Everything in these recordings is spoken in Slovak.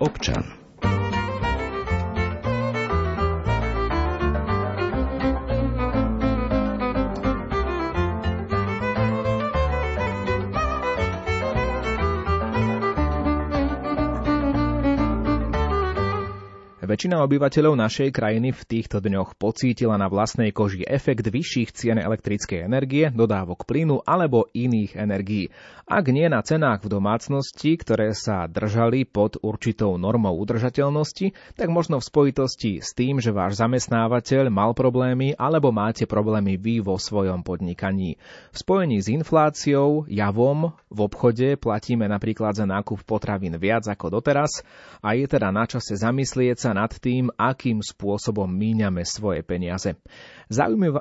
občan. Väčšina obyvateľov našej krajiny v týchto dňoch pocítila na vlastnej koži efekt vyšších cien elektrickej energie, dodávok plynu alebo iných energií. Ak nie na cenách v domácnosti, ktoré sa držali pod určitou normou udržateľnosti, tak možno v spojitosti s tým, že váš zamestnávateľ mal problémy alebo máte problémy vy vo svojom podnikaní. V spojení s infláciou, javom, v obchode platíme napríklad za nákup potravín viac ako doteraz a je teda na čase zamyslieť sa nad tým, akým spôsobom míňame svoje peniaze.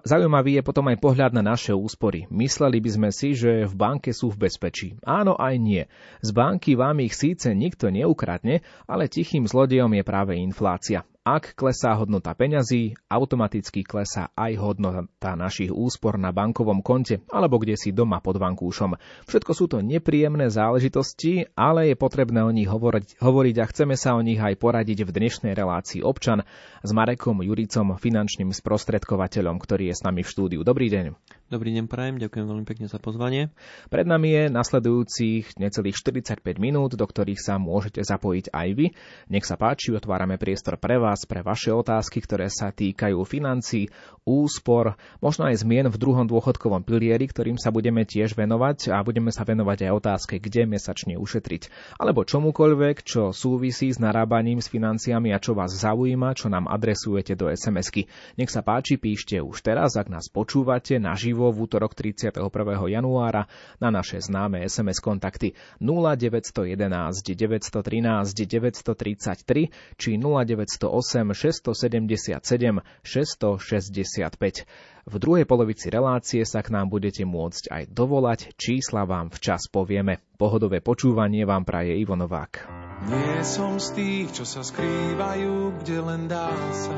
Zaujímavý je potom aj pohľad na naše úspory. Mysleli by sme si, že v banke sú v bezpečí. Áno aj nie. Z banky vám ich síce nikto neukradne, ale tichým zlodejom je práve inflácia. Ak klesá hodnota peňazí, automaticky klesá aj hodnota našich úspor na bankovom konte alebo kde si doma pod vankúšom. Všetko sú to nepríjemné záležitosti, ale je potrebné o nich hovoriť, hovoriť a chceme sa o nich aj poradiť v dnešnej relácii občan s Marekom Juricom, finančným sprostredkovateľom, ktorý je s nami v štúdiu. Dobrý deň. Dobrý deň, prajem, ďakujem veľmi pekne za pozvanie. Pred nami je nasledujúcich necelých 45 minút, do ktorých sa môžete zapojiť aj vy. Nech sa páči, otvárame priestor pre vás, pre vaše otázky, ktoré sa týkajú financí, úspor, možno aj zmien v druhom dôchodkovom pilieri, ktorým sa budeme tiež venovať a budeme sa venovať aj otázke, kde mesačne ušetriť, alebo čomukoľvek, čo súvisí s narábaním s financiami a čo vás zaujíma, čo nám adresujete do SMS-ky. Nech sa páči, píšte už teraz, ak nás počúvate naživo naživo v útorok 31. januára na naše známe SMS kontakty 0911 913 933 či 0908 677 665. V druhej polovici relácie sa k nám budete môcť aj dovolať, čísla vám včas povieme. Pohodové počúvanie vám praje Ivo Novák. Nie som z tých, čo sa skrývajú, kde len dá sa.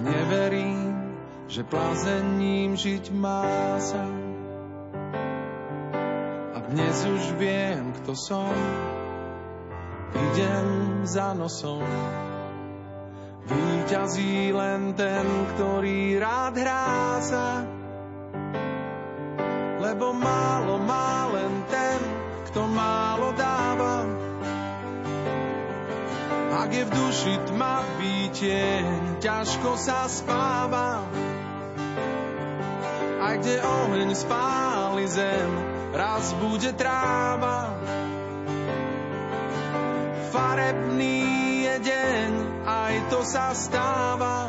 Neverím že plázením žiť má sa. A dnes už viem, kto som, idem za nosom. Výťazí len ten, ktorý rád hrá sa, lebo málo má len ten, kto málo dáva. Ak je v duši tma výtieň, ťažko sa spáva aj kde oheň spáli zem, raz bude tráva. Farebný je deň, aj to sa stáva,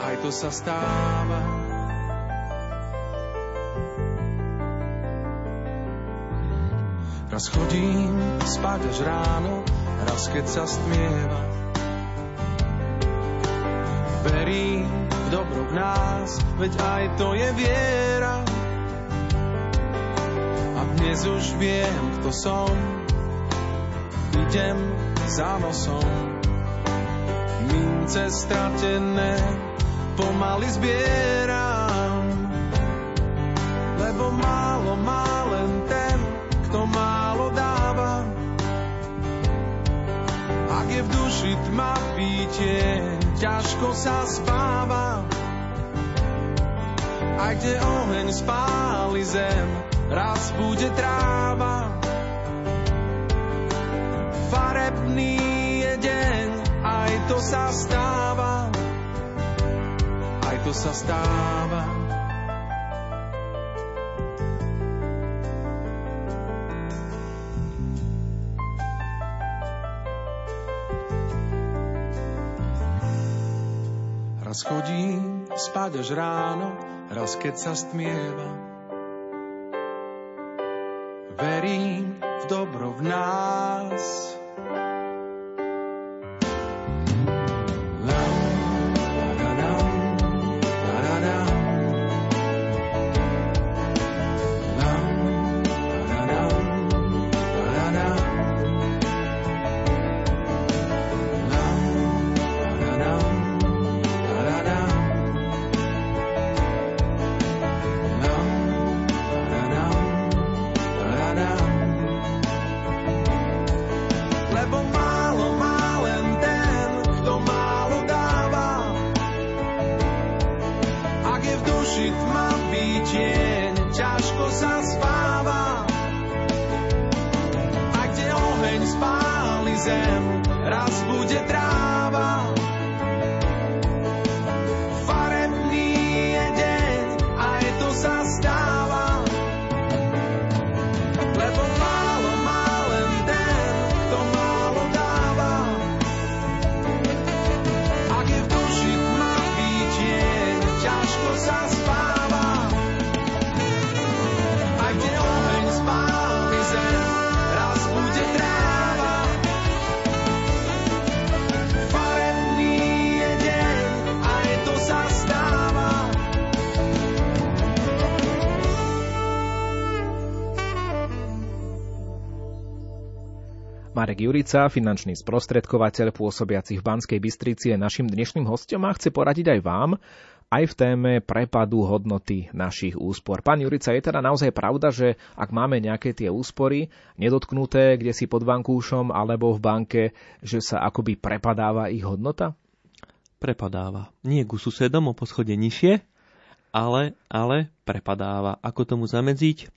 aj to sa stáva. Raz chodím spať až ráno, raz keď sa stmieva. Verím, dobro v nás, veď aj to je viera. A dnes už viem, kto som, idem za nosom. Mince stratené pomaly zbieram, lebo málo má len ten, kto málo dáva. Ak je v duši tma pítie, ťažko sa spáva. A kde oheň spáli zem, raz bude tráva. Farebný je deň, aj to sa stáva. Aj to sa stáva. Raz chodím spať až ráno, raz keď sa stmieva. Verím v dobro v nás, Marek Jurica, finančný sprostredkovateľ pôsobiaci v Banskej Bystrici je našim dnešným hostom a chce poradiť aj vám, aj v téme prepadu hodnoty našich úspor. Pán Jurica, je teda naozaj pravda, že ak máme nejaké tie úspory nedotknuté, kde si pod bankúšom alebo v banke, že sa akoby prepadáva ich hodnota? Prepadáva. Nie ku susedom o poschode nižšie, ale, ale prepadáva. Ako tomu zamedziť?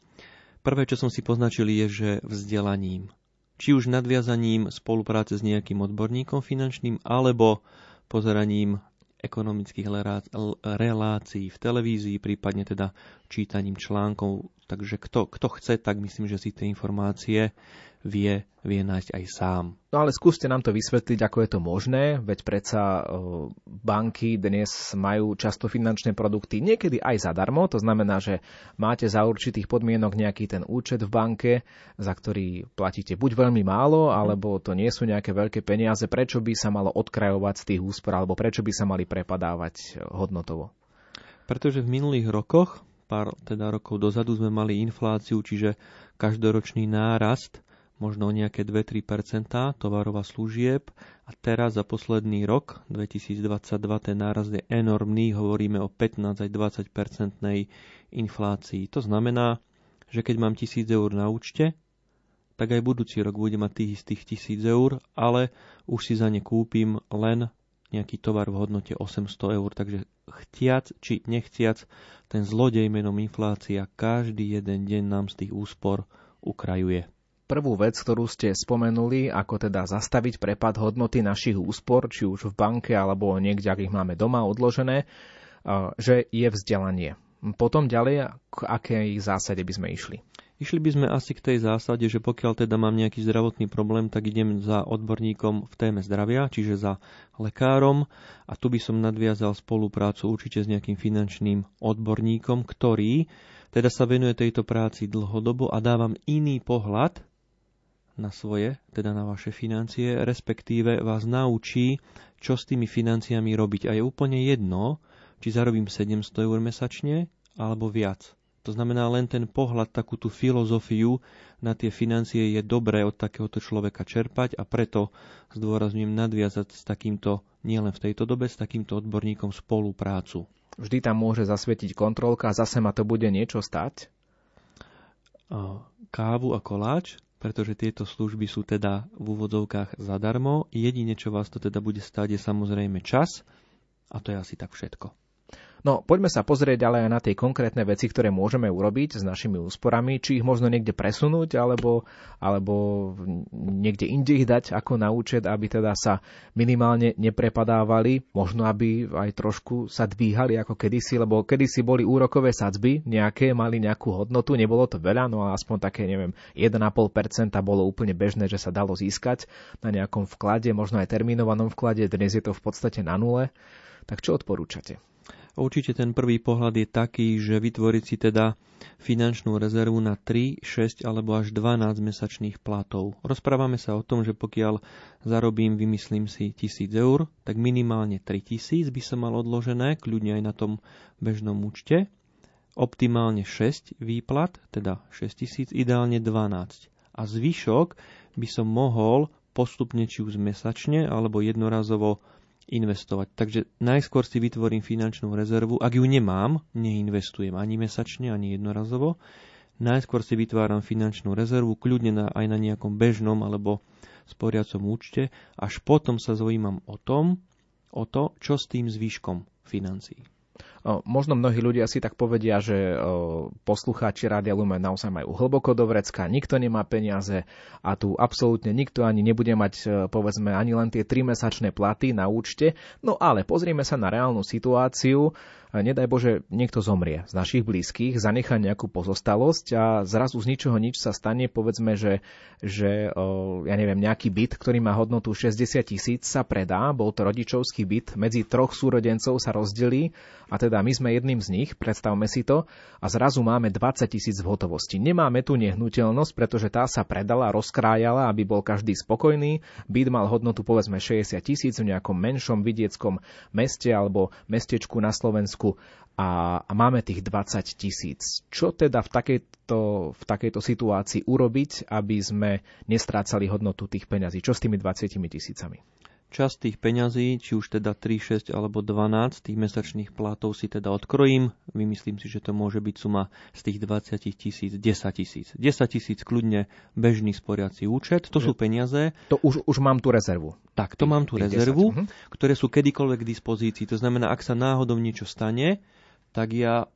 Prvé, čo som si poznačil, je, že vzdelaním. Či už nadviazaním spolupráce s nejakým odborníkom finančným, alebo pozeraním ekonomických relácií v televízii, prípadne teda čítaním článkov. Takže kto, kto chce, tak myslím, že si tie informácie vie, vie nájsť aj sám. No ale skúste nám to vysvetliť, ako je to možné, veď predsa e, banky dnes majú často finančné produkty niekedy aj zadarmo, to znamená, že máte za určitých podmienok nejaký ten účet v banke, za ktorý platíte buď veľmi málo, alebo to nie sú nejaké veľké peniaze, prečo by sa malo odkrajovať z tých úspor, alebo prečo by sa mali prepadávať hodnotovo? Pretože v minulých rokoch, pár teda rokov dozadu, sme mali infláciu, čiže každoročný nárast možno o nejaké 2-3 tovarov a služieb a teraz za posledný rok 2022 ten nárast je enormný, hovoríme o 15 aj 20% inflácii. To znamená, že keď mám 1000 eur na účte, tak aj budúci rok budem mať tých istých 1000 eur, ale už si za ne kúpim len nejaký tovar v hodnote 800 eur. Takže chtiac či nechciac, ten zlodej menom inflácia každý jeden deň nám z tých úspor ukrajuje prvú vec, ktorú ste spomenuli, ako teda zastaviť prepad hodnoty našich úspor, či už v banke alebo niekde, ak ich máme doma odložené, že je vzdelanie. Potom ďalej, k akej zásade by sme išli? Išli by sme asi k tej zásade, že pokiaľ teda mám nejaký zdravotný problém, tak idem za odborníkom v téme zdravia, čiže za lekárom a tu by som nadviazal spoluprácu určite s nejakým finančným odborníkom, ktorý teda sa venuje tejto práci dlhodobo a dávam iný pohľad na svoje, teda na vaše financie, respektíve vás naučí, čo s tými financiami robiť. A je úplne jedno, či zarobím 700 eur mesačne alebo viac. To znamená len ten pohľad, takú tú filozofiu na tie financie je dobré od takéhoto človeka čerpať a preto zdôrazňujem nadviazať s takýmto, nielen v tejto dobe, s takýmto odborníkom spoluprácu. Vždy tam môže zasvietiť kontrolka a zase ma to bude niečo stať? Kávu a koláč pretože tieto služby sú teda v úvodzovkách zadarmo. Jedine, čo vás to teda bude stáť, je samozrejme čas a to je asi tak všetko. No, poďme sa pozrieť ale aj na tie konkrétne veci, ktoré môžeme urobiť s našimi úsporami, či ich možno niekde presunúť, alebo, alebo niekde inde ich dať ako na účet, aby teda sa minimálne neprepadávali, možno aby aj trošku sa dvíhali ako kedysi, lebo kedysi boli úrokové sadzby, nejaké mali nejakú hodnotu, nebolo to veľa, no ale aspoň také, neviem, 1,5% bolo úplne bežné, že sa dalo získať na nejakom vklade, možno aj termínovanom vklade, dnes je to v podstate na nule. Tak čo odporúčate? Určite ten prvý pohľad je taký, že vytvoriť si teda finančnú rezervu na 3, 6 alebo až 12 mesačných platov. Rozprávame sa o tom, že pokiaľ zarobím, vymyslím si 1000 eur, tak minimálne 3000 by som mal odložené, kľudne aj na tom bežnom účte. Optimálne 6 výplat, teda 6000, ideálne 12. A zvyšok by som mohol postupne či už mesačne alebo jednorazovo investovať. Takže najskôr si vytvorím finančnú rezervu. Ak ju nemám, neinvestujem ani mesačne, ani jednorazovo. Najskôr si vytváram finančnú rezervu, kľudne na, aj na nejakom bežnom alebo sporiacom účte, až potom sa zaujímam o tom, o to, čo s tým zvýškom financií. Možno mnohí ľudia si tak povedia, že poslucháči Rádia Lumen naozaj majú hlboko do vrecka, nikto nemá peniaze a tu absolútne nikto ani nebude mať povedzme ani len tie 3-mesačné platy na účte. No ale pozrieme sa na reálnu situáciu. Nedaj Bože, niekto zomrie z našich blízkych, zanechá nejakú pozostalosť a zrazu z ničoho nič sa stane, povedzme, že, že ja neviem, nejaký byt, ktorý má hodnotu 60 tisíc, sa predá, bol to rodičovský byt, medzi troch súrodencov sa rozdelí a teda my sme jedným z nich, predstavme si to, a zrazu máme 20 tisíc v hotovosti. Nemáme tu nehnuteľnosť, pretože tá sa predala, rozkrájala, aby bol každý spokojný. Byt mal hodnotu povedzme 60 tisíc v nejakom menšom vidieckom meste alebo mestečku na Slovensku a, a máme tých 20 tisíc. Čo teda v takejto, v takejto situácii urobiť, aby sme nestrácali hodnotu tých peňazí? Čo s tými 20 tisícami? Časť tých peňazí, či už teda 3, 6 alebo 12 tých mesačných platov si teda odkrojím. Vymyslím si, že to môže byť suma z tých 20 tisíc 10 tisíc. 10 tisíc kľudne bežný sporiaci účet. To sú peniaze. To už, už mám tú rezervu. Tak, to mám tú rezervu, 10, uh-huh. ktoré sú kedykoľvek k dispozícii. To znamená, ak sa náhodou niečo stane, tak ja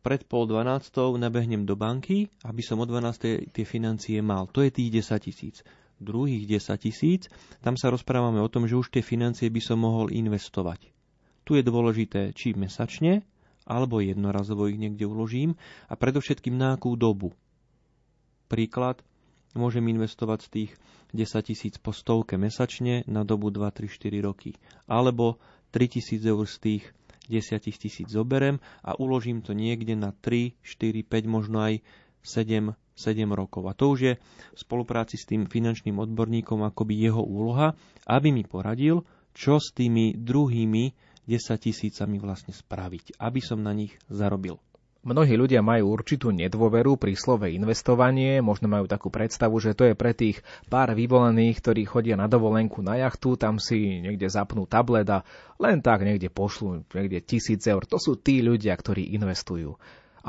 pred pol dvanástou nabehnem do banky, aby som o 12. tie financie mal. To je tých 10 tisíc. Druhých 10 tisíc, tam sa rozprávame o tom, že už tie financie by som mohol investovať. Tu je dôležité, či mesačne, alebo jednorazovo ich niekde uložím a predovšetkým na akú dobu. Príklad, môžem investovať z tých 10 tisíc po stovke mesačne na dobu 2, 3, 4 roky. Alebo 3 tisíc eur z tých 10 tisíc zoberem a uložím to niekde na 3, 4, 5, možno aj 7, 7 rokov. A to už je v spolupráci s tým finančným odborníkom akoby jeho úloha, aby mi poradil, čo s tými druhými 10 tisícami vlastne spraviť, aby som na nich zarobil. Mnohí ľudia majú určitú nedôveru pri slove investovanie, možno majú takú predstavu, že to je pre tých pár vyvolených, ktorí chodia na dovolenku na jachtu, tam si niekde zapnú tablet a len tak niekde pošlú niekde tisíc eur. To sú tí ľudia, ktorí investujú.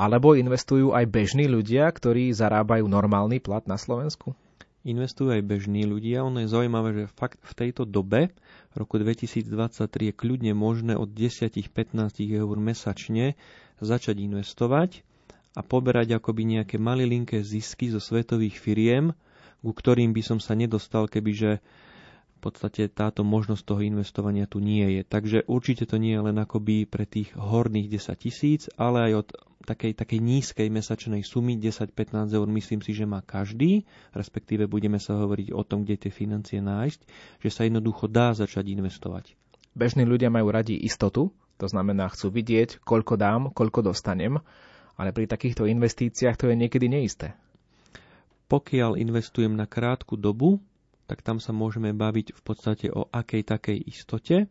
Alebo investujú aj bežní ľudia, ktorí zarábajú normálny plat na Slovensku? Investujú aj bežní ľudia. Ono je zaujímavé, že fakt v tejto dobe, roku 2023, je kľudne možné od 10-15 eur mesačne začať investovať a poberať akoby nejaké malilinké zisky zo svetových firiem, ku ktorým by som sa nedostal, kebyže v podstate táto možnosť toho investovania tu nie je. Takže určite to nie je len akoby pre tých horných 10 tisíc, ale aj od takej, takej nízkej mesačnej sumy 10-15 eur myslím si, že má každý, respektíve budeme sa hovoriť o tom, kde tie financie nájsť, že sa jednoducho dá začať investovať. Bežní ľudia majú radi istotu, to znamená, chcú vidieť, koľko dám, koľko dostanem, ale pri takýchto investíciách to je niekedy neisté. Pokiaľ investujem na krátku dobu, tak tam sa môžeme baviť v podstate o akej takej istote.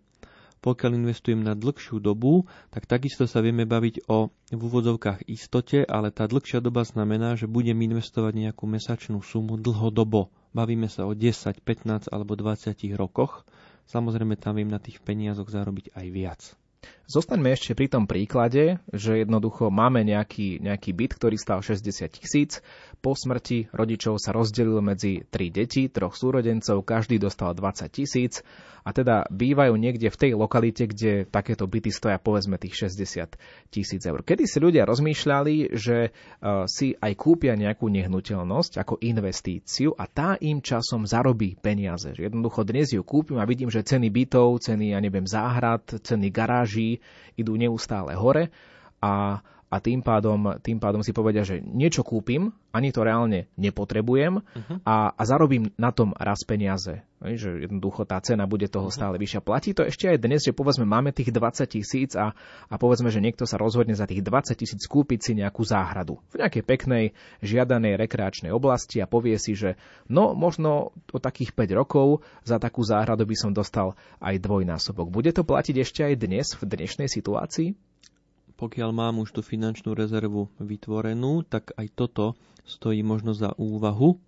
Pokiaľ investujem na dlhšiu dobu, tak takisto sa vieme baviť o v úvodzovkách istote, ale tá dlhšia doba znamená, že budem investovať nejakú mesačnú sumu dlhodobo. Bavíme sa o 10, 15 alebo 20 rokoch. Samozrejme tam viem na tých peniazoch zarobiť aj viac. Zostaňme ešte pri tom príklade, že jednoducho máme nejaký, nejaký byt, ktorý stal 60 tisíc. Po smrti rodičov sa rozdelil medzi tri deti, troch súrodencov, každý dostal 20 tisíc a teda bývajú niekde v tej lokalite, kde takéto byty stoja povedzme tých 60 tisíc eur. Kedy si ľudia rozmýšľali, že uh, si aj kúpia nejakú nehnuteľnosť ako investíciu a tá im časom zarobí peniaze. Jednoducho dnes ju kúpim a vidím, že ceny bytov, ceny, ja neviem, záhrad, ceny garáží idú neustále hore a a tým pádom, tým pádom si povedia, že niečo kúpim, ani to reálne nepotrebujem uh-huh. a, a zarobím na tom raz peniaze. Že jednoducho tá cena bude toho uh-huh. stále vyššia. Platí to ešte aj dnes, že povedzme máme tých 20 tisíc a, a povedzme, že niekto sa rozhodne za tých 20 tisíc kúpiť si nejakú záhradu v nejakej peknej, žiadanej rekreačnej oblasti a povie si, že no možno o takých 5 rokov za takú záhradu by som dostal aj dvojnásobok. Bude to platiť ešte aj dnes v dnešnej situácii? Pokiaľ mám už tú finančnú rezervu vytvorenú, tak aj toto stojí možno za úvahu,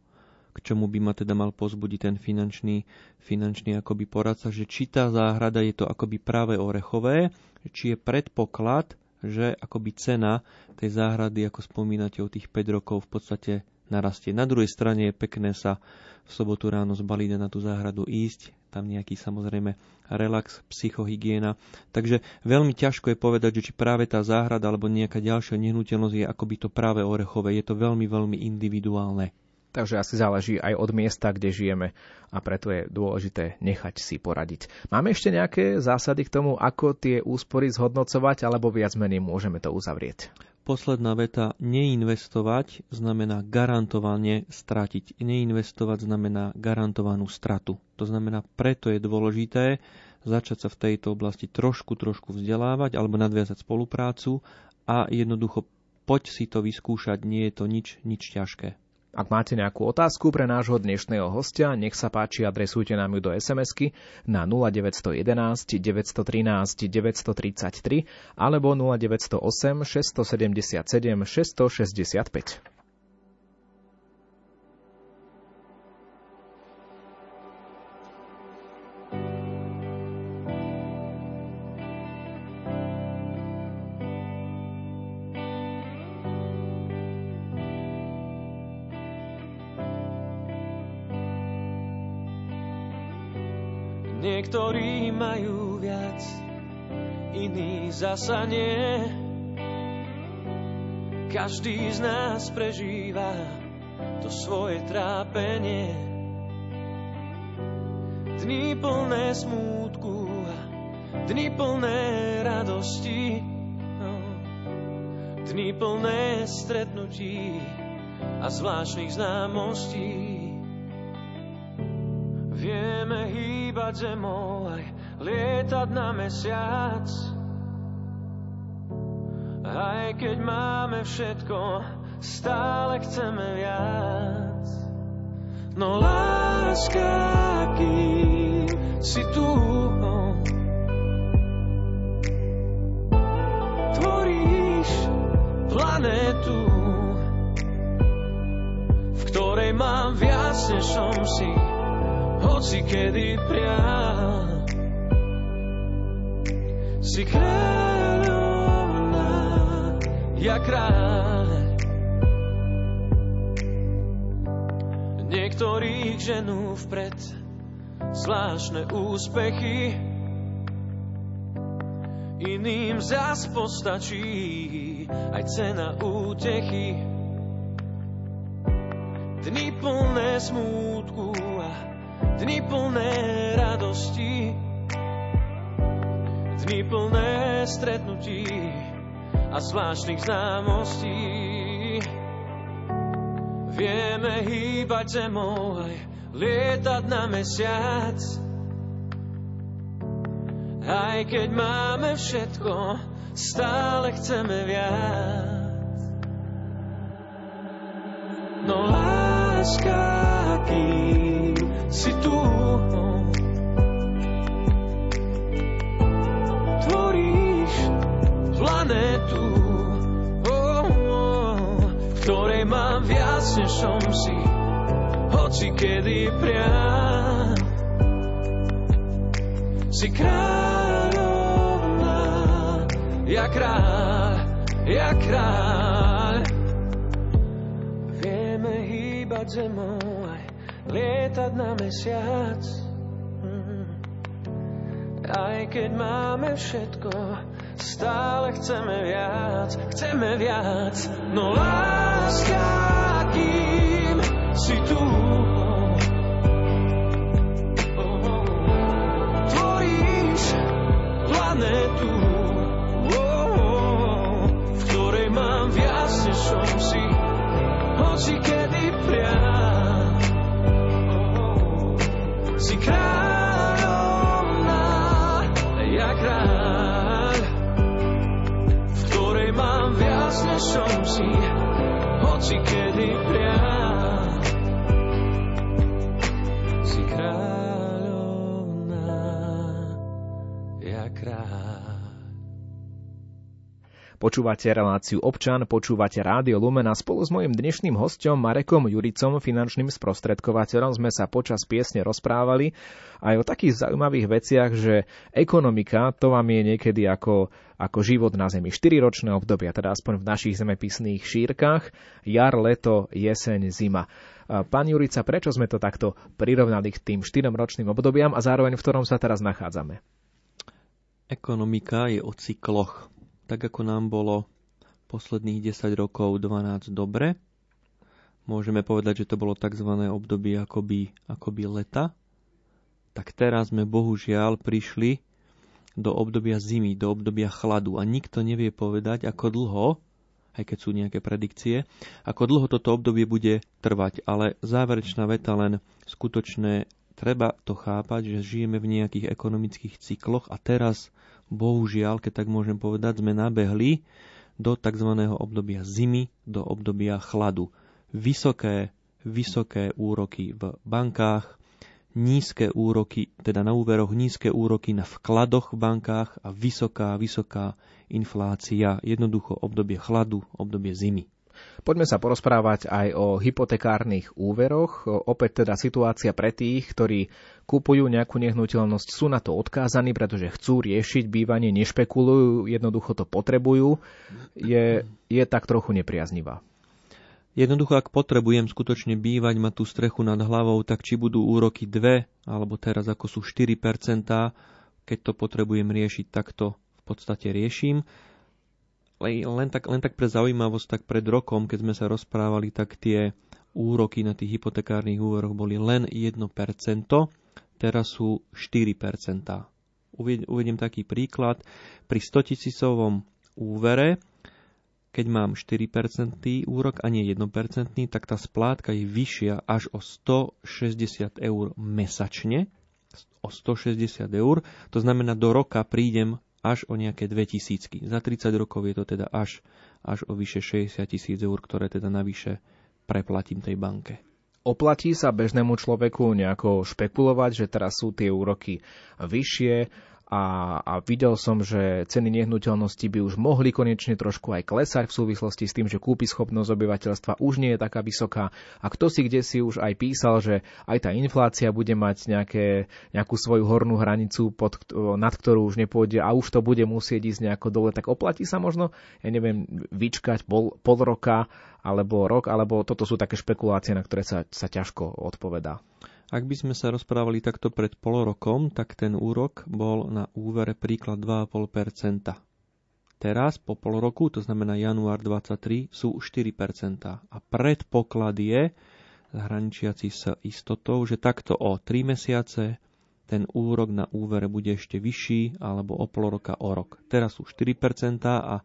k čomu by ma teda mal pozbudiť ten finančný, finančný akoby poradca, že či tá záhrada je to akoby práve orechové, či je predpoklad, že akoby cena tej záhrady, ako spomínate o tých 5 rokov, v podstate narastie. Na druhej strane je pekné sa v sobotu ráno zbaliť na tú záhradu ísť, tam nejaký samozrejme relax, psychohygiena. Takže veľmi ťažko je povedať, že či práve tá záhrada alebo nejaká ďalšia nehnuteľnosť je akoby to práve orechové. Je to veľmi, veľmi individuálne. Takže asi záleží aj od miesta, kde žijeme a preto je dôležité nechať si poradiť. Máme ešte nejaké zásady k tomu, ako tie úspory zhodnocovať, alebo viac menej môžeme to uzavrieť? Posledná veta, neinvestovať znamená garantovane stratiť. Neinvestovať znamená garantovanú stratu. To znamená, preto je dôležité začať sa v tejto oblasti trošku, trošku vzdelávať alebo nadviazať spoluprácu a jednoducho poď si to vyskúšať, nie je to nič, nič ťažké. Ak máte nejakú otázku pre nášho dnešného hostia, nech sa páči, adresujte nám ju do SMS-ky na 0911 913 933 alebo 0908 677 665. zasa nie. Každý z nás prežíva to svoje trápenie. Dni plné smútku dni plné radosti. No. Dni plné stretnutí a zvláštnych známostí. Vieme hýbať zemou aj lietať na mesiac. Aj keď máme všetko, stále chceme viac. No láska, kým si tu, tvoríš planetu, v ktorej mám viac, než som si hoci kedy priam. Si kráľovná, ja kráľ. Niektorých ženú vpred zvláštne úspechy, iným zas postačí aj cena útechy. Dni plné smútku Dni plné radosti, dni plné stretnutí a zvláštnych známostí. Vieme hýbať zemou aj lietať na mesiac. Aj keď máme všetko, stále chceme viac. No láska, kým si tu. Než som si, hoci kedy priam. Si kráľovná, ja kráľ, ja kráľ. Vieme hýbať zemou, lietať na mesiac. Mm. Aj keď máme všetko, stále chceme viac, chceme viac. No láska, si tu, tvoríš planetu, v ktorej mám viac, než som si, hoci kedy priam. si kráľovná, ja kráľ, v ktorej mám viac, než som si, hoci kedy priam. Počúvate reláciu Občan, počúvate Rádio Lumen a spolu s mojim dnešným hostom Marekom Juricom, finančným sprostredkovateľom, sme sa počas piesne rozprávali aj o takých zaujímavých veciach, že ekonomika to vám je niekedy ako, ako život na Zemi. 4-ročné obdobia, teda aspoň v našich zemepisných šírkach, jar, leto, jeseň, zima. Pán Jurica, prečo sme to takto prirovnali k tým 4-ročným obdobiam a zároveň v ktorom sa teraz nachádzame? Ekonomika je o cykloch tak ako nám bolo posledných 10 rokov 12 dobre. Môžeme povedať, že to bolo tzv. obdobie akoby, akoby leta. Tak teraz sme bohužiaľ prišli do obdobia zimy, do obdobia chladu a nikto nevie povedať, ako dlho, aj keď sú nejaké predikcie, ako dlho toto obdobie bude trvať. Ale záverečná veta len skutočné, treba to chápať, že žijeme v nejakých ekonomických cykloch a teraz bohužiaľ, keď tak môžem povedať, sme nabehli do tzv. obdobia zimy, do obdobia chladu. Vysoké, vysoké úroky v bankách, nízke úroky, teda na úveroch, nízke úroky na vkladoch v bankách a vysoká, vysoká inflácia, jednoducho obdobie chladu, obdobie zimy. Poďme sa porozprávať aj o hypotekárnych úveroch. Opäť teda situácia pre tých, ktorí kupujú nejakú nehnuteľnosť, sú na to odkázaní, pretože chcú riešiť bývanie, nešpekulujú, jednoducho to potrebujú, je, je tak trochu nepriaznivá. Jednoducho, ak potrebujem skutočne bývať, mať tú strechu nad hlavou, tak či budú úroky 2, alebo teraz ako sú 4%, keď to potrebujem riešiť, tak to v podstate riešim len tak, len tak pre zaujímavosť, tak pred rokom, keď sme sa rozprávali, tak tie úroky na tých hypotekárnych úveroch boli len 1%, teraz sú 4%. Uvediem taký príklad. Pri 100 tisícovom úvere, keď mám 4% úrok a nie 1%, tak tá splátka je vyššia až o 160 eur mesačne. O 160 eur. To znamená, do roka prídem až o nejaké 2000. Za 30 rokov je to teda až, až o vyše 60 tisíc eur, ktoré teda navyše preplatím tej banke. Oplatí sa bežnému človeku nejako špekulovať, že teraz sú tie úroky vyššie a, a videl som, že ceny nehnuteľnosti by už mohli konečne trošku aj klesať v súvislosti s tým, že kúpi schopnosť obyvateľstva už nie je taká vysoká. A kto si kde si už aj písal, že aj tá inflácia bude mať nejaké, nejakú svoju hornú hranicu, pod, nad ktorú už nepôjde a už to bude musieť ísť nejako dole, tak oplatí sa možno, ja neviem, vyčkať pol, pol roka alebo rok, alebo toto sú také špekulácie, na ktoré sa, sa ťažko odpovedá. Ak by sme sa rozprávali takto pred pol rokom, tak ten úrok bol na úvere príklad 2,5%. Teraz po pol roku, to znamená január 23, sú 4%. A predpoklad je, zahraničiaci s istotou, že takto o 3 mesiace ten úrok na úvere bude ešte vyšší, alebo o pol roka o rok. Teraz sú 4% a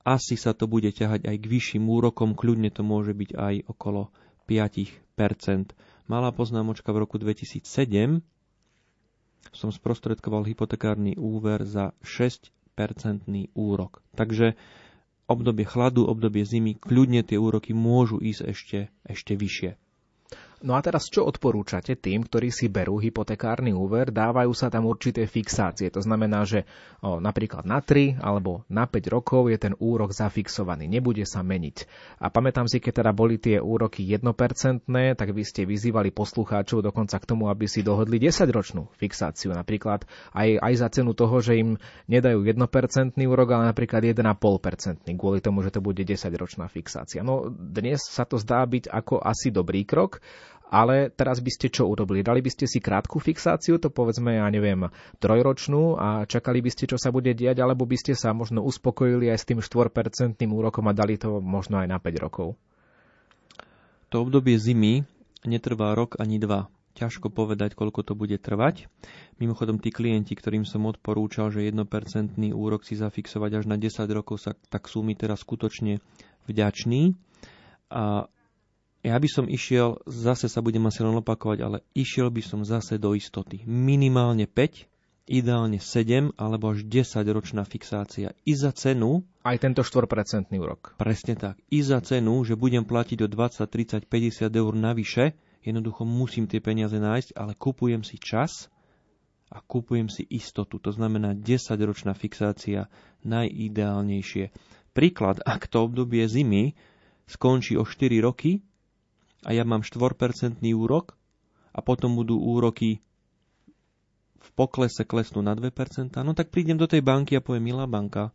asi sa to bude ťahať aj k vyšším úrokom, kľudne to môže byť aj okolo 5%. Malá poznámočka v roku 2007 som sprostredkoval hypotekárny úver za 6-percentný úrok. Takže obdobie chladu, obdobie zimy, kľudne tie úroky môžu ísť ešte, ešte vyššie. No a teraz čo odporúčate tým, ktorí si berú hypotekárny úver, dávajú sa tam určité fixácie. To znamená, že o, napríklad na 3 alebo na 5 rokov je ten úrok zafixovaný, nebude sa meniť. A pamätám si, keď teda boli tie úroky 1%, tak vy ste vyzývali poslucháčov dokonca k tomu, aby si dohodli 10-ročnú fixáciu. Napríklad aj, aj za cenu toho, že im nedajú 1% úrok, ale napríklad 1,5% kvôli tomu, že to bude 10-ročná fixácia. No dnes sa to zdá byť ako asi dobrý krok, ale teraz by ste čo urobili? Dali by ste si krátku fixáciu, to povedzme, ja neviem, trojročnú a čakali by ste, čo sa bude diať, alebo by ste sa možno uspokojili aj s tým 4% úrokom a dali to možno aj na 5 rokov? To obdobie zimy netrvá rok ani dva. Ťažko povedať, koľko to bude trvať. Mimochodom, tí klienti, ktorým som odporúčal, že 1% úrok si zafixovať až na 10 rokov, tak sú mi teraz skutočne vďační. A ja by som išiel, zase sa budem asi len opakovať, ale išiel by som zase do istoty. Minimálne 5, ideálne 7 alebo až 10 ročná fixácia. I za cenu... Aj tento 4% úrok. Presne tak. I za cenu, že budem platiť o 20, 30, 50 eur navyše, jednoducho musím tie peniaze nájsť, ale kupujem si čas a kupujem si istotu. To znamená 10 ročná fixácia najideálnejšie. Príklad, ak to obdobie zimy skončí o 4 roky a ja mám 4% úrok a potom budú úroky v poklese klesnú na 2%, no tak prídem do tej banky a poviem, milá banka,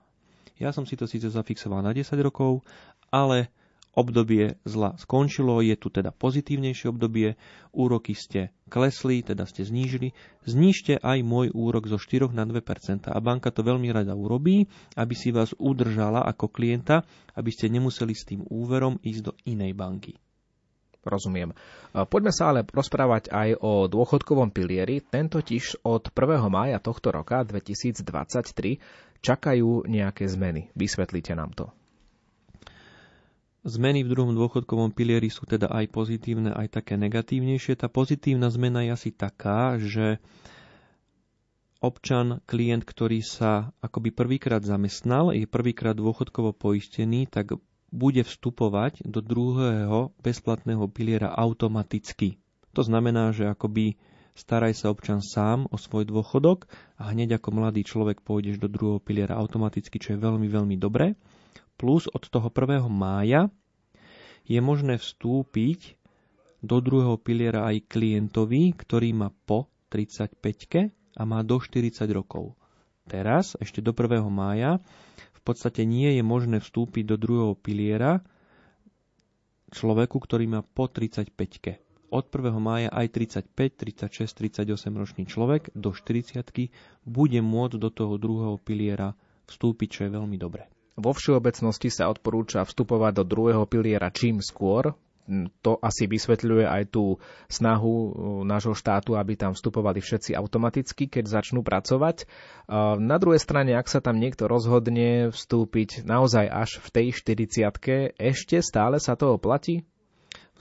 ja som si to síce zafixoval na 10 rokov, ale obdobie zla skončilo, je tu teda pozitívnejšie obdobie, úroky ste klesli, teda ste znížili, znížte aj môj úrok zo 4 na 2%. A banka to veľmi rada urobí, aby si vás udržala ako klienta, aby ste nemuseli s tým úverom ísť do inej banky. Rozumiem. Poďme sa ale rozprávať aj o dôchodkovom pilieri. Ten totiž od 1. mája tohto roka 2023 čakajú nejaké zmeny. Vysvetlite nám to. Zmeny v druhom dôchodkovom pilieri sú teda aj pozitívne, aj také negatívnejšie. Tá pozitívna zmena je asi taká, že občan, klient, ktorý sa akoby prvýkrát zamestnal, je prvýkrát dôchodkovo poistený, tak bude vstupovať do druhého bezplatného piliera automaticky. To znamená, že akoby staraj sa občan sám o svoj dôchodok a hneď ako mladý človek pôjdeš do druhého piliera automaticky, čo je veľmi, veľmi dobré plus od toho 1. mája je možné vstúpiť do druhého piliera aj klientovi, ktorý má po 35 a má do 40 rokov. Teraz, ešte do 1. mája, v podstate nie je možné vstúpiť do druhého piliera človeku, ktorý má po 35 Od 1. mája aj 35, 36, 38 ročný človek do 40 bude môcť do toho druhého piliera vstúpiť, čo je veľmi dobré. Vo všeobecnosti sa odporúča vstupovať do druhého piliera čím skôr, to asi vysvetľuje aj tú snahu uh, nášho štátu, aby tam vstupovali všetci automaticky, keď začnú pracovať. Uh, na druhej strane, ak sa tam niekto rozhodne vstúpiť naozaj až v tej 40 ešte stále sa to oplatí?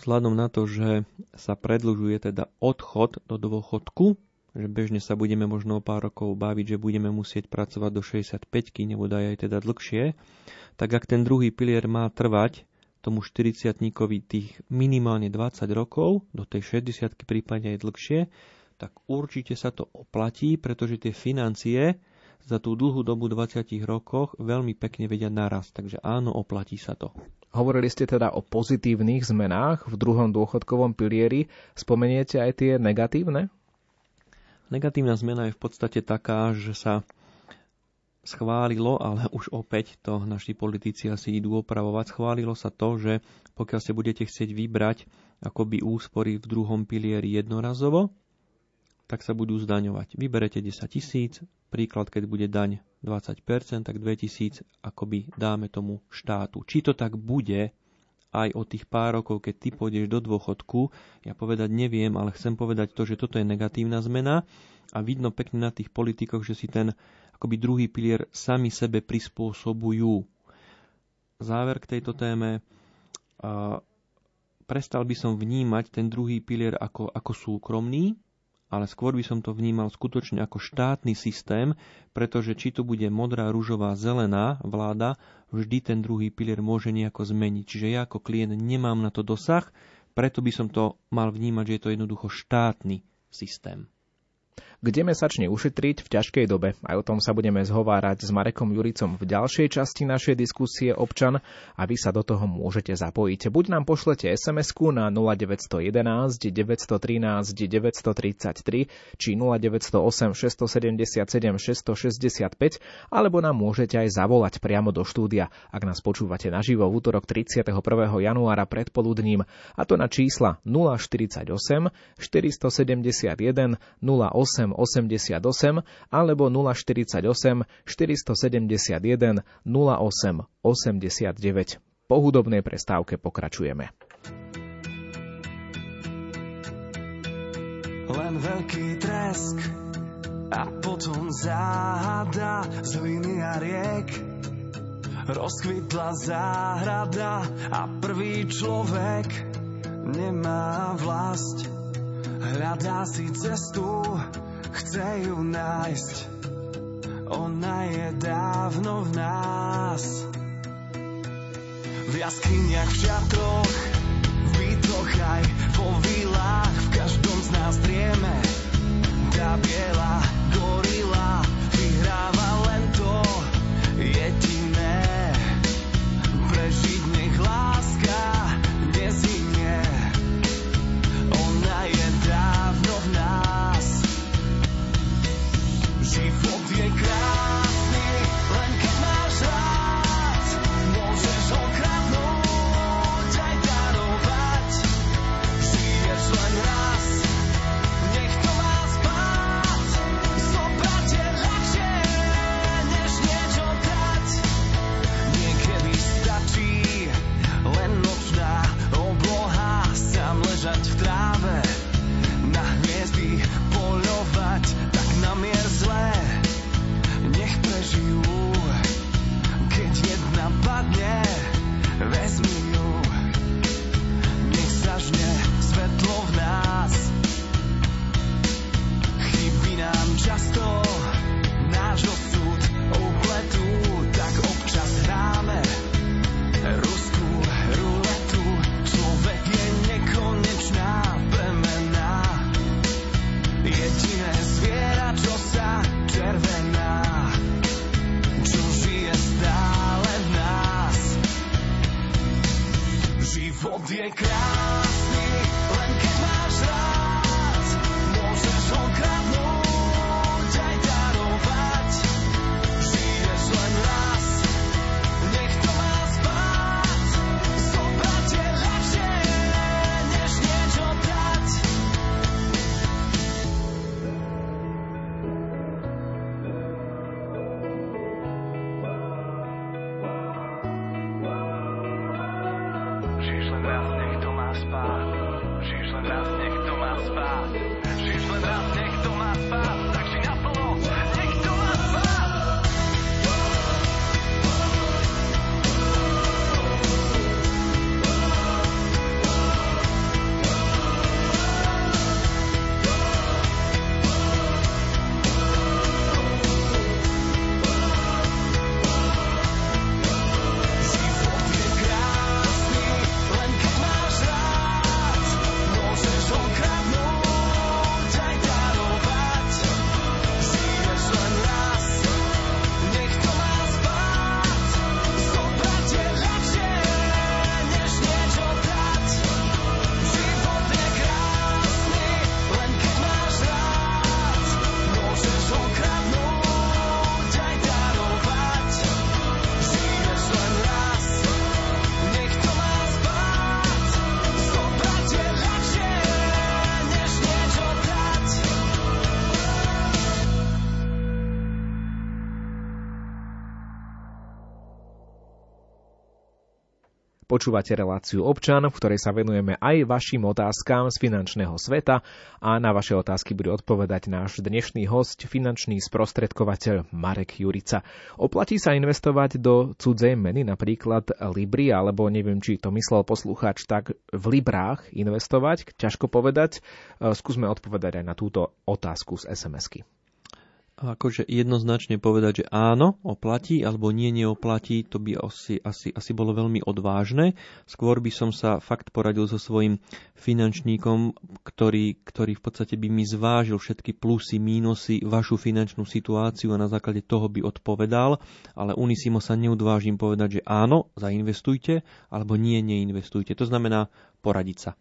Vzhľadom na to, že sa predlžuje teda odchod do dôchodku, že bežne sa budeme možno o pár rokov baviť, že budeme musieť pracovať do 65 nebo aj teda dlhšie, tak ak ten druhý pilier má trvať tomu 40 tých minimálne 20 rokov, do tej 60 prípadne aj dlhšie, tak určite sa to oplatí, pretože tie financie za tú dlhú dobu 20 rokoch veľmi pekne vedia naraz. Takže áno, oplatí sa to. Hovorili ste teda o pozitívnych zmenách v druhom dôchodkovom pilieri. Spomeniete aj tie negatívne? Negatívna zmena je v podstate taká, že sa schválilo, ale už opäť to naši politici asi idú opravovať, schválilo sa to, že pokiaľ sa budete chcieť vybrať akoby úspory v druhom pilieri jednorazovo, tak sa budú zdaňovať. Vyberete 10 tisíc, príklad, keď bude daň 20%, tak 2000 akoby dáme tomu štátu. Či to tak bude, aj o tých pár rokov, keď ty pôjdeš do dôchodku, ja povedať neviem, ale chcem povedať to, že toto je negatívna zmena a vidno pekne na tých politikoch, že si ten akoby druhý pilier sami sebe prispôsobujú. Záver k tejto téme. Prestal by som vnímať ten druhý pilier ako, ako súkromný, ale skôr by som to vnímal skutočne ako štátny systém, pretože či tu bude modrá, rúžová, zelená vláda, vždy ten druhý pilier môže nejako zmeniť. Čiže ja ako klient nemám na to dosah, preto by som to mal vnímať, že je to jednoducho štátny systém. Kde mesačne ušetriť v ťažkej dobe? Aj o tom sa budeme zhovárať s Marekom Juricom v ďalšej časti našej diskusie občan a vy sa do toho môžete zapojiť. Buď nám pošlete SMS-ku na 0911 913 933 či 0908 677 665 alebo nám môžete aj zavolať priamo do štúdia, ak nás počúvate naživo v útorok 31. januára predpoludním a to na čísla 048 471 08 88 alebo 048 471 08 89. Po hudobnej prestávke pokračujeme. Len veľký tresk a potom záhada z a riek. Rozkvitla záhrada a prvý človek nemá vlast. Hľadá si cestu chce ju nájsť. Ona je dávno v nás. V jaskyniach, v šatroch, v bytoch aj po vilách, v každom z nás drieme. Tá biela spát. Žiješ len raz, nech to má spát. Počúvate reláciu občan, v ktorej sa venujeme aj vašim otázkam z finančného sveta a na vaše otázky bude odpovedať náš dnešný host, finančný sprostredkovateľ Marek Jurica. Oplatí sa investovať do cudzej meny, napríklad Libry, alebo neviem, či to myslel poslucháč, tak v Librách investovať? Ťažko povedať. E, Skúsme odpovedať aj na túto otázku z SMS-ky. Akože jednoznačne povedať, že áno, oplatí, alebo nie, neoplatí, to by asi, asi, asi bolo veľmi odvážne. Skôr by som sa fakt poradil so svojím finančníkom, ktorý, ktorý v podstate by mi zvážil všetky plusy, mínusy, vašu finančnú situáciu a na základe toho by odpovedal, ale unisimo sa neudvážim povedať, že áno, zainvestujte, alebo nie, neinvestujte. To znamená poradiť sa.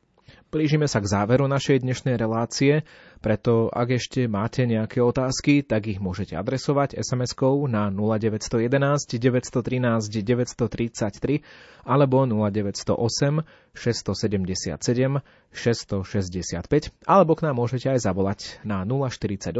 Blížime sa k záveru našej dnešnej relácie, preto ak ešte máte nejaké otázky, tak ich môžete adresovať SMS-kou na 0911 913 933 alebo 0908 677 665 alebo k nám môžete aj zavolať na 048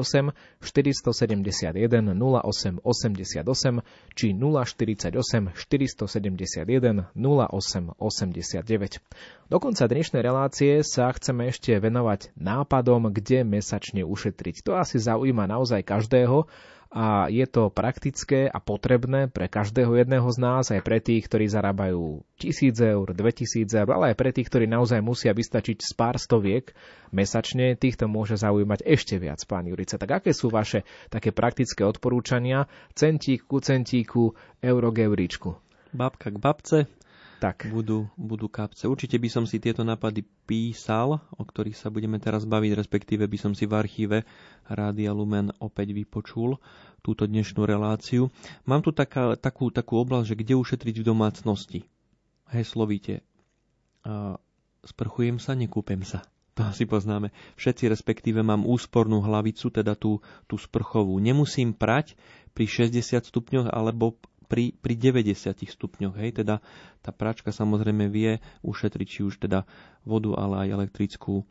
471 08 88 či 048 471 08 89. Do konca dnešnej relácie sa chceme ešte venovať nápadom, kde mesačne ušetriť. To asi zaujíma naozaj každého a je to praktické a potrebné pre každého jedného z nás, aj pre tých, ktorí zarábajú 1000 eur, 2000 eur, ale aj pre tých, ktorí naozaj musia vystačiť z pár stoviek mesačne, týchto môže zaujímať ešte viac, pán Jurice. Tak aké sú vaše také praktické odporúčania? Centík ku centíku, euro k euríčku. Babka k babce, Tak, budú, budú kapce. Určite by som si tieto nápady písal, o ktorých sa budeme teraz baviť, respektíve by som si v archíve Rádia Lumen opäť vypočul túto dnešnú reláciu. Mám tu taká, takú, takú oblasť, že kde ušetriť v domácnosti. Heslovite. A sprchujem sa, nekúpem sa. To asi poznáme. Všetci respektíve mám úspornú hlavicu, teda tú, tú sprchovú. Nemusím prať pri 60 stupňoch alebo pri, pri 90 stupňoch. Hej, teda tá pračka samozrejme vie ušetriť či už teda vodu, ale aj elektrickú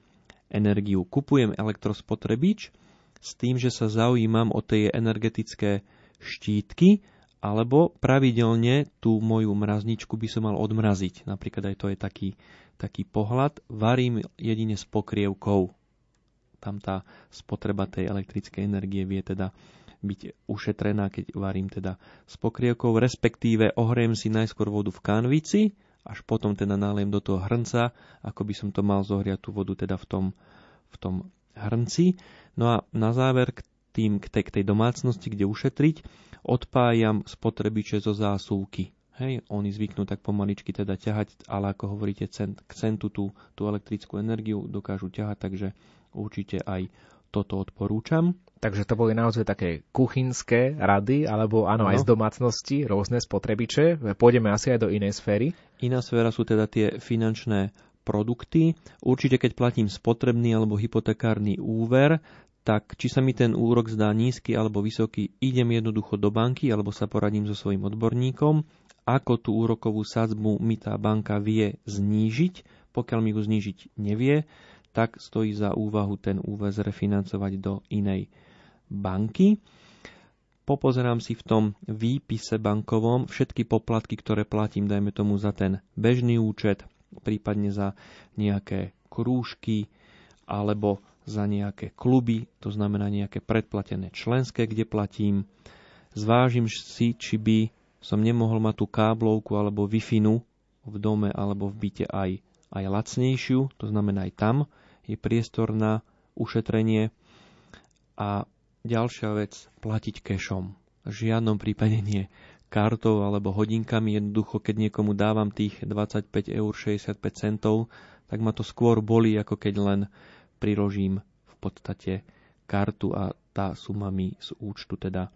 energiu. Kupujem elektrospotrebič s tým, že sa zaujímam o tie energetické štítky, alebo pravidelne tú moju mrazničku by som mal odmraziť. Napríklad aj to je taký, taký pohľad, varím jedine s pokrievkou. Tam tá spotreba tej elektrickej energie vie teda byť ušetrená, keď varím teda s pokrievkou, respektíve ohriem si najskôr vodu v kanvici, až potom teda naliem do toho hrnca, ako by som to mal zohriať tú vodu teda v tom, v tom hrnci. No a na záver k, tým, k tej, k tej domácnosti, kde ušetriť, odpájam spotrebiče zo zásuvky. Hej, oni zvyknú tak pomaličky teda ťahať, ale ako hovoríte, cent, k centu tú, tú elektrickú energiu dokážu ťahať, takže určite aj toto odporúčam. Takže to boli naozaj také kuchynské rady, alebo áno, ano. aj z domácnosti, rôzne spotrebiče. Pôjdeme asi aj do inej sféry. Iná sféra sú teda tie finančné produkty. Určite, keď platím spotrebný alebo hypotekárny úver, tak či sa mi ten úrok zdá nízky alebo vysoký, idem jednoducho do banky alebo sa poradím so svojím odborníkom, ako tú úrokovú sadzbu mi tá banka vie znížiť. Pokiaľ mi ju znížiť nevie, tak stojí za úvahu ten úver zrefinancovať do inej banky. Popozerám si v tom výpise bankovom všetky poplatky, ktoré platím, dajme tomu za ten bežný účet, prípadne za nejaké krúžky alebo za nejaké kluby, to znamená nejaké predplatené členské, kde platím. Zvážim si, či by som nemohol mať tú káblovku alebo wi v dome alebo v byte aj, aj lacnejšiu, to znamená aj tam je priestor na ušetrenie. A ďalšia vec, platiť kešom. V žiadnom prípade nie kartou alebo hodinkami. Jednoducho, keď niekomu dávam tých 25 eur 65 centov, tak ma to skôr boli, ako keď len priložím v podstate kartu a tá suma mi z účtu teda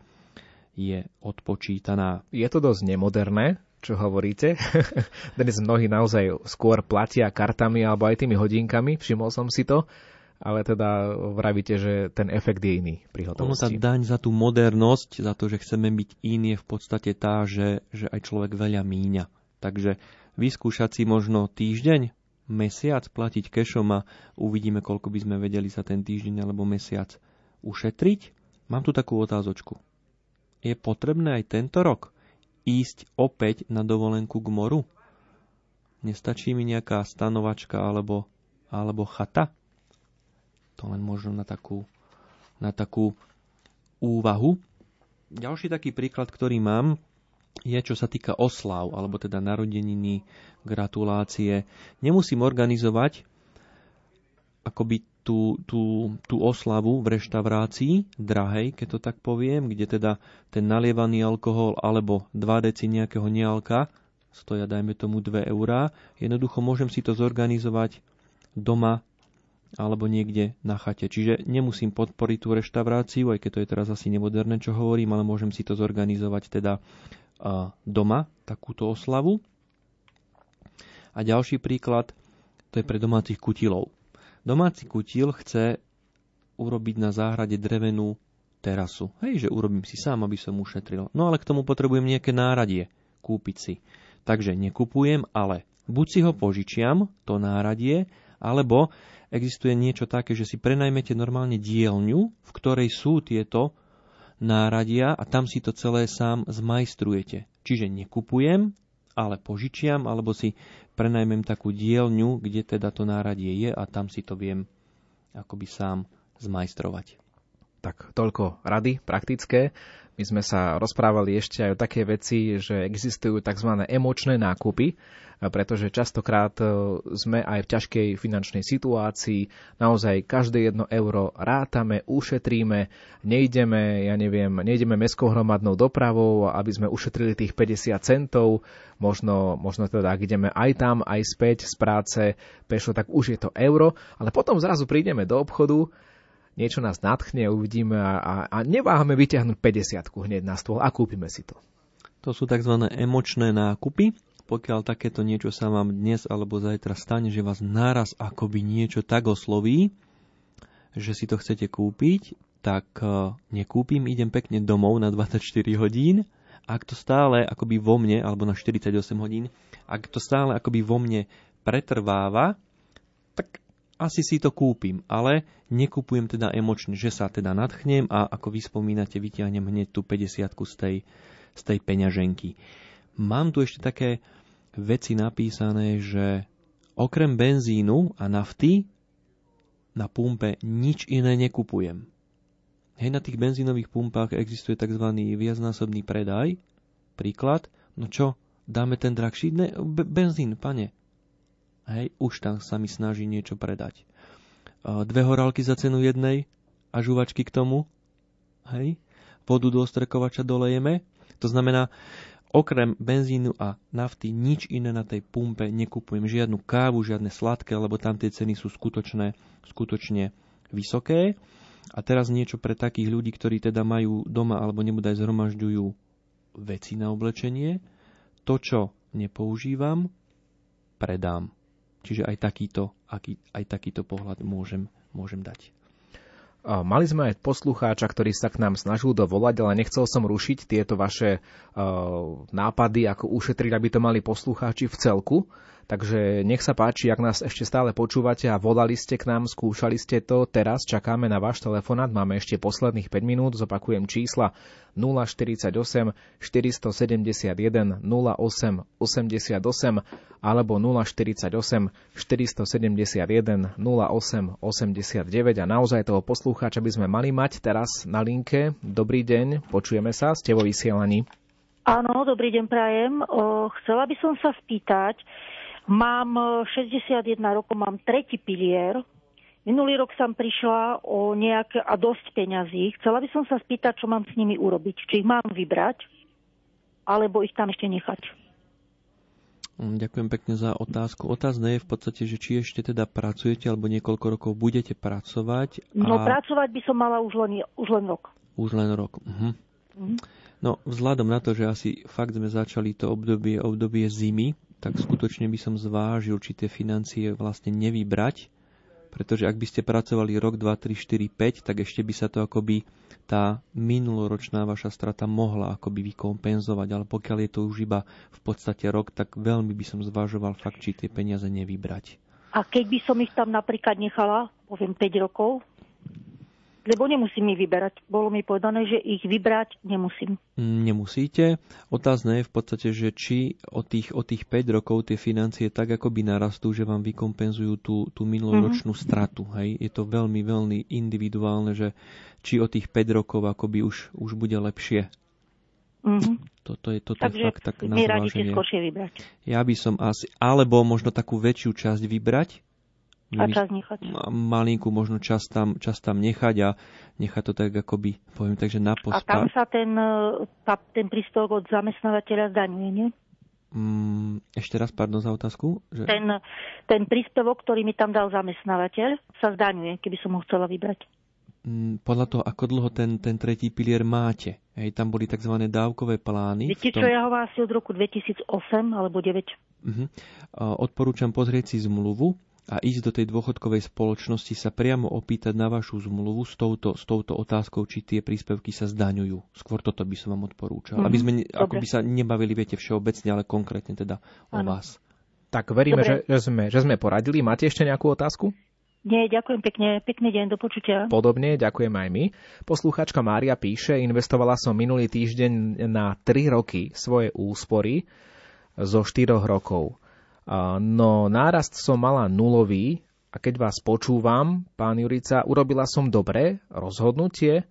je odpočítaná. Je to dosť nemoderné, čo hovoríte. Dnes mnohí naozaj skôr platia kartami alebo aj tými hodinkami, všimol som si to, ale teda vravíte, že ten efekt je iný pri hotovosti. Ono tá daň za tú modernosť, za to, že chceme byť iný, je v podstate tá, že, že aj človek veľa míňa. Takže vyskúšať si možno týždeň, mesiac platiť kešom a uvidíme, koľko by sme vedeli sa ten týždeň alebo mesiac ušetriť. Mám tu takú otázočku. Je potrebné aj tento rok ísť opäť na dovolenku k moru? Nestačí mi nejaká stanovačka alebo, alebo chata? To len možno na takú, na takú úvahu. Ďalší taký príklad, ktorý mám, je, čo sa týka oslav, alebo teda narodeniny, gratulácie. Nemusím organizovať akoby tú, tú, tú oslavu v reštaurácii, drahej, keď to tak poviem, kde teda ten nalievaný alkohol alebo 2 deci nejakého nealka stoja, dajme tomu 2 eurá. Jednoducho môžem si to zorganizovať doma alebo niekde na chate. Čiže nemusím podporiť tú reštauráciu, aj keď to je teraz asi nemoderné, čo hovorím, ale môžem si to zorganizovať teda doma, takúto oslavu. A ďalší príklad, to je pre domácich kutilov. Domáci kutil chce urobiť na záhrade drevenú terasu. Hej, že urobím si sám, aby som ušetril. No ale k tomu potrebujem nejaké náradie, kúpiť si. Takže nekupujem, ale buď si ho požičiam, to náradie, alebo existuje niečo také, že si prenajmete normálne dielňu, v ktorej sú tieto náradia a tam si to celé sám zmajstrujete. Čiže nekupujem, ale požičiam, alebo si prenajmem takú dielňu, kde teda to náradie je a tam si to viem akoby sám zmajstrovať. Tak toľko rady praktické. My sme sa rozprávali ešte aj o také veci, že existujú tzv. emočné nákupy, pretože častokrát e, sme aj v ťažkej finančnej situácii, naozaj každé jedno euro rátame, ušetríme, nejdeme, ja neviem, nejdeme mestskou hromadnou dopravou, aby sme ušetrili tých 50 centov, možno, možno teda, ak ideme aj tam, aj späť z práce pešo, tak už je to euro, ale potom zrazu prídeme do obchodu, niečo nás nadchne, uvidíme a, a, a neváhame vyťahnuť 50 hneď na stôl a kúpime si to. To sú tzv. emočné nákupy pokiaľ takéto niečo sa vám dnes alebo zajtra stane, že vás naraz akoby niečo tak osloví, že si to chcete kúpiť, tak e, nekúpim, idem pekne domov na 24 hodín. Ak to stále akoby vo mne, alebo na 48 hodín, ak to stále akoby vo mne pretrváva, tak asi si to kúpim, ale nekupujem teda emočne, že sa teda nadchnem a ako vy spomínate, vyťahnem hneď tú 50 z tej, z tej peňaženky. Mám tu ešte také veci napísané, že okrem benzínu a nafty na pumpe nič iné nekupujem. Hej, na tých benzínových pumpách existuje tzv. viacnásobný predaj. Príklad, no čo, dáme ten drahší? Ne, benzín, pane. Hej, už tam sa mi snaží niečo predať. Dve horálky za cenu jednej a žuvačky k tomu. Hej, vodu do ostrekovača dolejeme. To znamená, okrem benzínu a nafty nič iné na tej pumpe nekupujem. Žiadnu kávu, žiadne sladké, lebo tam tie ceny sú skutočné, skutočne vysoké. A teraz niečo pre takých ľudí, ktorí teda majú doma alebo nebude aj zhromažďujú veci na oblečenie. To, čo nepoužívam, predám. Čiže aj takýto, aký, aj takýto pohľad môžem, môžem dať. Mali sme aj poslucháča, ktorý sa k nám snažil dovolať, ale nechcel som rušiť tieto vaše uh, nápady, ako ušetriť, aby to mali poslucháči v celku. Takže nech sa páči, ak nás ešte stále počúvate a volali ste k nám, skúšali ste to, teraz čakáme na váš telefonát, máme ešte posledných 5 minút, zopakujem čísla 048 471 08 88 alebo 048 471 08 89 a naozaj toho poslucháča by sme mali mať teraz na linke. Dobrý deň, počujeme sa, ste vo vysielaní. Áno, dobrý deň prajem. O, chcela by som sa spýtať, Mám 61 e, rokov, mám tretí pilier. Minulý rok som prišla o nejaké a dosť peňazí. Chcela by som sa spýtať, čo mám s nimi urobiť. Či ich mám vybrať, alebo ich tam ešte nechať. Mm, ďakujem pekne za otázku. Otázne je v podstate, že či ešte teda pracujete alebo niekoľko rokov budete pracovať. A... No pracovať by som mala už len, už len rok. Už len rok. Mhm. Mhm. No vzhľadom na to, že asi fakt sme začali to obdobie, obdobie zimy, tak skutočne by som zvážil, či tie financie vlastne nevybrať, pretože ak by ste pracovali rok, 2, 3, 4, 5, tak ešte by sa to akoby tá minuloročná vaša strata mohla akoby vykompenzovať, ale pokiaľ je to už iba v podstate rok, tak veľmi by som zvážoval fakt, či tie peniaze nevybrať. A keď by som ich tam napríklad nechala, poviem 5 rokov, lebo nemusím ich vyberať. Bolo mi povedané, že ich vybrať nemusím. Nemusíte. Otázne je v podstate, že či od tých, od tých 5 rokov tie financie tak akoby narastú, že vám vykompenzujú tú, tú minuloročnú mm-hmm. stratu. Hej? Je to veľmi, veľmi individuálne, že či od tých 5 rokov akoby už, už bude lepšie. Mm-hmm. Toto je, toto Takže je fakt tak na zváženie. vybrať. Ja by som asi, alebo možno takú väčšiu časť vybrať, a čas nechať. Malinkú možno čas tam, čas tam nechať a nechať to tak akoby, poviem tak, že na pospa. A tam sa ten, e, tá, ten príspevok od zamestnávateľa zdaňuje, nie? Mm, ešte raz, pardon za otázku. Že... Ten, ten príspevok, ktorý mi tam dal zamestnávateľ, sa zdaňuje, keby som ho chcela vybrať. Mm, podľa toho, ako dlho ten, ten tretí pilier máte. Hej, tam boli tzv. dávkové plány. Viete, tom... čo ja ho asi od roku 2008 alebo 2009. Uh-huh. Odporúčam pozrieť si zmluvu a ísť do tej dôchodkovej spoločnosti sa priamo opýtať na vašu zmluvu s touto, s touto otázkou, či tie príspevky sa zdaňujú. Skôr toto by som vám odporúčal. Mm-hmm. Aby sme ako by sa nebavili, viete, všeobecne, ale konkrétne teda o ano. vás. Tak veríme, že, že, sme, že sme poradili. Máte ešte nejakú otázku? Nie, ďakujem pekne. Pekný deň, do počutia. Podobne, ďakujem aj my. Posluchačka Mária píše, investovala som minulý týždeň na 3 roky svoje úspory zo 4 rokov. No nárast som mala nulový a keď vás počúvam, pán Jurica, urobila som dobré rozhodnutie,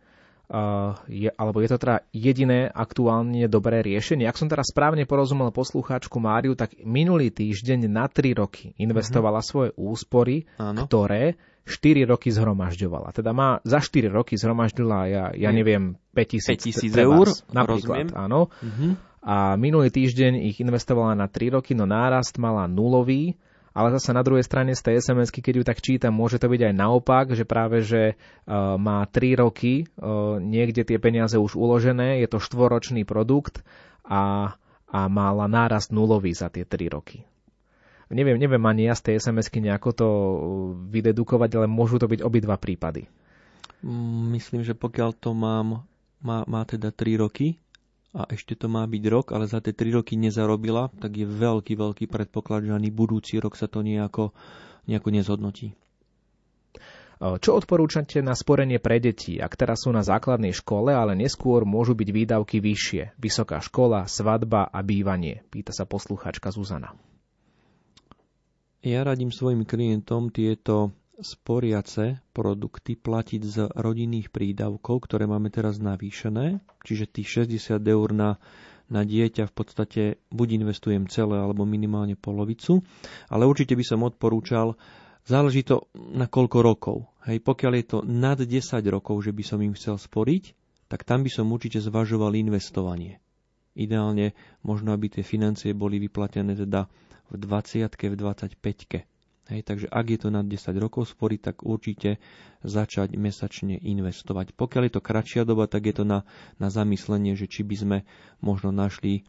je, alebo je to teda jediné aktuálne dobré riešenie. Ak som teraz správne porozumel poslucháčku Máriu, tak minulý týždeň na 3 roky investovala uh-huh. svoje úspory, Áno. ktoré 4 roky zhromažďovala. Teda má za 4 roky zhromaždila, ja, ja neviem, 5000 eur, napríklad. Rozumiem. Áno. Uh-huh a minulý týždeň ich investovala na 3 roky, no nárast mala nulový, ale zase na druhej strane z tej sms keď ju tak čítam, môže to byť aj naopak, že práve, že uh, má 3 roky uh, niekde tie peniaze už uložené, je to štvoročný produkt a, a mala nárast nulový za tie 3 roky. Neviem, neviem ani ja z tej sms nejako to vydedukovať, ale môžu to byť obidva prípady. Mm, myslím, že pokiaľ to mám, má, má teda 3 roky, a ešte to má byť rok, ale za tie 3 roky nezarobila, tak je veľký, veľký predpoklad, že ani budúci rok sa to nejako, nejako nezhodnotí. Čo odporúčate na sporenie pre deti, ak teraz sú na základnej škole, ale neskôr môžu byť výdavky vyššie? Vysoká škola, svadba a bývanie, pýta sa poslucháčka Zuzana. Ja radím svojim klientom tieto sporiace produkty platiť z rodinných prídavkov, ktoré máme teraz navýšené, čiže tých 60 eur na, na dieťa v podstate buď investujem celé alebo minimálne polovicu, ale určite by som odporúčal, záleží to na koľko rokov. Hej, pokiaľ je to nad 10 rokov, že by som im chcel sporiť, tak tam by som určite zvažoval investovanie. Ideálne možno, aby tie financie boli vyplatené teda v 20 v 25 Hej, takže ak je to nad 10 rokov spory, tak určite začať mesačne investovať. Pokiaľ je to kratšia doba, tak je to na, na zamyslenie, že či by sme možno našli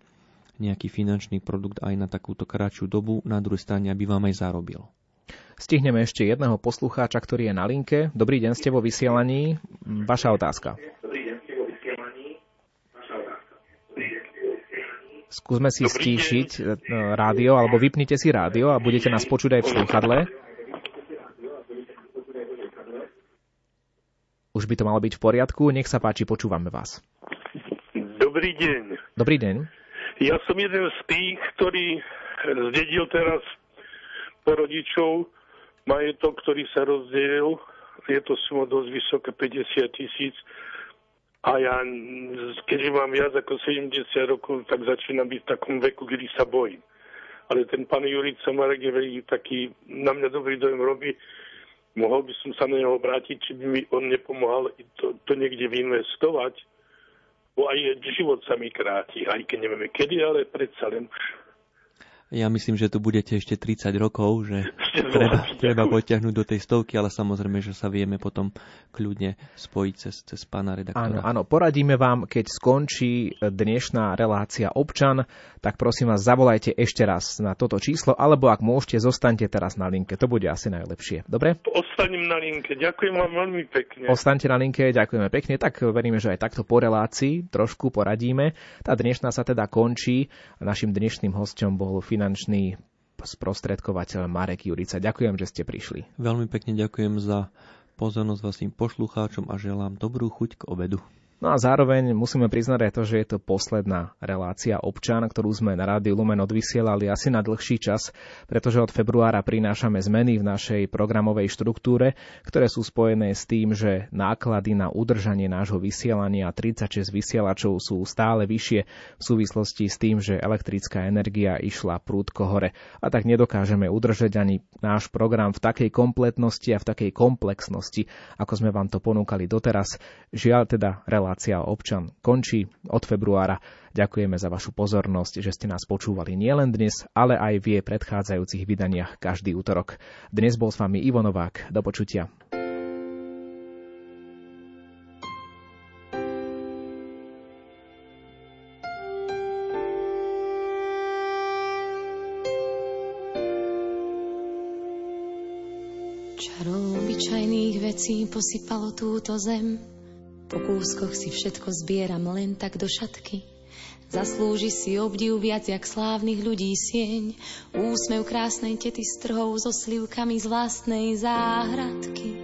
nejaký finančný produkt aj na takúto kratšiu dobu, na druhej strane, aby vám aj zarobil. Stihneme ešte jedného poslucháča, ktorý je na linke. Dobrý deň, ste vo vysielaní. Vaša otázka. Skúsme si Dobrý stíšiť deň. E, rádio, alebo vypnite si rádio a budete nás počuť aj v slúchadle. Už by to malo byť v poriadku. Nech sa páči, počúvame vás. Dobrý deň. Dobrý deň. Ja som jeden z tých, ktorý zdedil teraz po rodičov majetok, ktorý sa rozdielil. Je to suma dosť vysoké, 50 tisíc a ja, keďže mám viac ako 70 rokov, tak začínam byť v takom veku, kedy sa bojím. Ale ten pán Jurica Marek je veľmi taký, na mňa dobrý dojem. Mohol by som sa na neho obrátiť, či by mi on nepomohol to, to niekde vyinvestovať. Bo aj život sa mi kráti, aj keď nevieme kedy, ale predsa len ja myslím, že tu budete ešte 30 rokov, že treba, treba potiahnuť do tej stovky, ale samozrejme, že sa vieme potom kľudne spojiť cez, cez pána redaktora. Áno, áno, poradíme vám, keď skončí dnešná relácia občan, tak prosím vás, zavolajte ešte raz na toto číslo, alebo ak môžete, zostaňte teraz na linke. To bude asi najlepšie. Dobre? Ostanem na linke. Ďakujem vám veľmi pekne. Ostaňte na linke, ďakujeme pekne. Tak veríme, že aj takto po relácii trošku poradíme. Tá dnešná sa teda končí. Našim dnešným hostom bol fin finančný sprostredkovateľ Marek Jurica. Ďakujem, že ste prišli. Veľmi pekne ďakujem za pozornosť vašim poslucháčom a želám dobrú chuť k obedu. No a zároveň musíme priznať aj to, že je to posledná relácia občan, ktorú sme na Rádiu Lumen odvysielali asi na dlhší čas, pretože od februára prinášame zmeny v našej programovej štruktúre, ktoré sú spojené s tým, že náklady na udržanie nášho vysielania 36 vysielačov sú stále vyššie v súvislosti s tým, že elektrická energia išla prúdko hore a tak nedokážeme udržať ani náš program v takej kompletnosti a v takej komplexnosti, ako sme vám to ponúkali doteraz. Žiaľ teda relácia relácia občan končí od februára. Ďakujeme za vašu pozornosť, že ste nás počúvali nielen dnes, ale aj v jej predchádzajúcich vydaniach každý útorok. Dnes bol s vami Ivo Novák. Do počutia. Čarou obyčajných vecí posypalo túto zem po kúskoch si všetko zbieram len tak do šatky. Zaslúži si obdiv viac jak slávnych ľudí sieň. Úsmev krásnej tety s trhou so slivkami z vlastnej záhradky.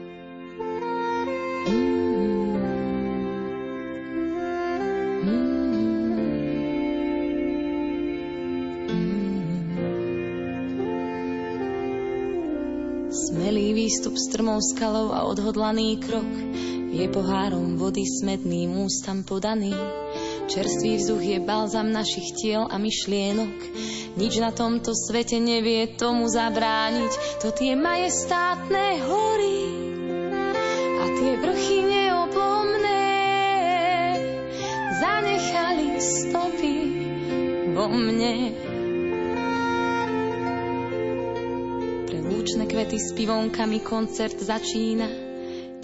Smelý výstup strmou skalou a odhodlaný krok je pohárom vody smedným ústam podaný. Čerstvý vzduch je balzam našich tiel a myšlienok. Nič na tomto svete nevie tomu zabrániť. To tie majestátne hory a tie vrchy neoblomné zanechali stopy vo mne. Pre lúčne kvety s pivonkami koncert začína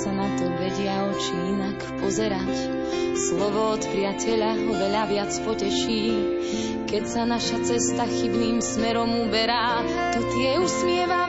sa na to vedia oči inak pozerať. Slovo od priateľa ho veľa viac poteší, keď sa naša cesta chybným smerom uberá. To tie usmievavé